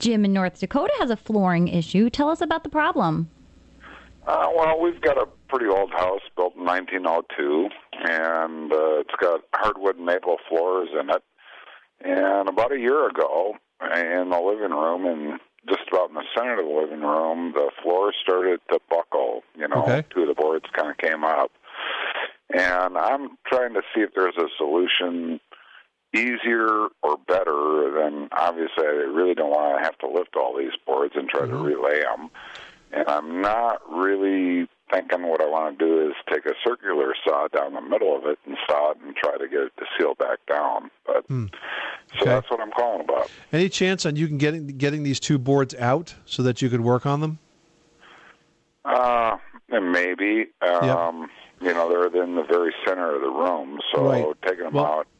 Jim in North Dakota has a flooring issue. Tell us about the problem. Uh, well, we've got a pretty old house built in 1902, and uh, it's got hardwood maple floors in it. And about a year ago, in the living room, and just about in the center of the living room, the floor started to buckle. You know, Okay. two of the boards kind of came up. And I'm trying to see if there's a solution easier or better than obviously I really don't want to have to lift all these boards and try to relay them. And I'm not really thinking what I want to do is take a circular saw down the middle of it and saw it and try to get it to seal back down. But so Okay. that's what I'm calling about. Any chance on you can getting getting these two boards out so that you could work on them? Uh, and maybe, um, you know, they're in the very center of the room, so Right. taking them Well- out, there's a good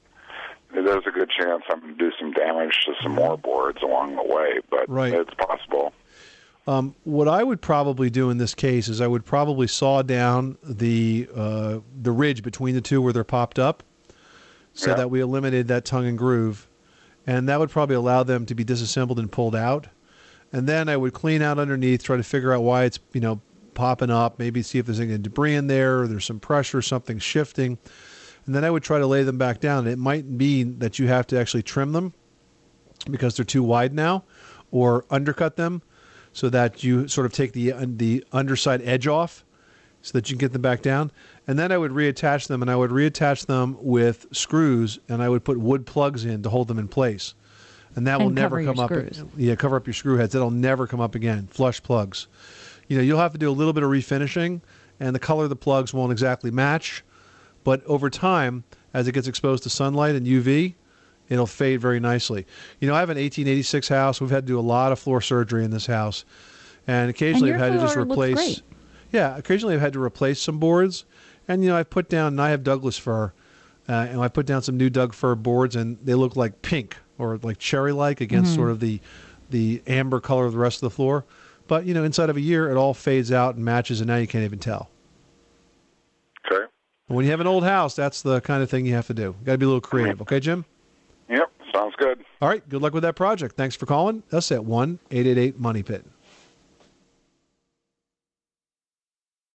chance I'm going to do some damage to some more boards along the way, but Right. it's possible. Um, what I would probably do in this case is I would probably saw down the uh, the ridge between the two where they're popped up, so Yeah. that we eliminated that tongue and groove, and that would probably allow them to be disassembled and pulled out. And then I would clean out underneath, try to figure out why it's you know popping up, maybe see if there's any debris in there, or there's some pressure, something shifting, and then I would try to lay them back down. It might mean that you have to actually trim them because they're too wide now, or undercut them so that you sort of take the uh, the underside edge off so that you can get them back down. And then I would reattach them and I would reattach them with screws and I would put wood plugs in to hold them in place. And that will And never cover your come up. screws. Yeah, cover up your screw heads. That'll never come up again. Flush plugs. You know, you'll have to do a little bit of refinishing and the color of the plugs won't exactly match, but over time as it gets exposed to sunlight and UV, it'll fade very nicely. You know, I have an 1886 house. We've had to do a lot of floor surgery in this house, and occasionally your I've had to just replace. Yeah, occasionally I've had to replace some boards, and you know I've put down. And I have Douglas fir, uh, and I put down some new Doug fir boards, and they look like pink or like cherry-like against Mm-hmm. sort of the the amber color of the rest of the floor. But you know, inside of a year, it all fades out and matches, and now you can't even tell. When you have an old house, that's the kind of thing you have to do. Got to be a little creative, okay, Jim? Yep, sounds good. All right. Good luck with that project. Thanks for calling us at 1 888 Money Pit.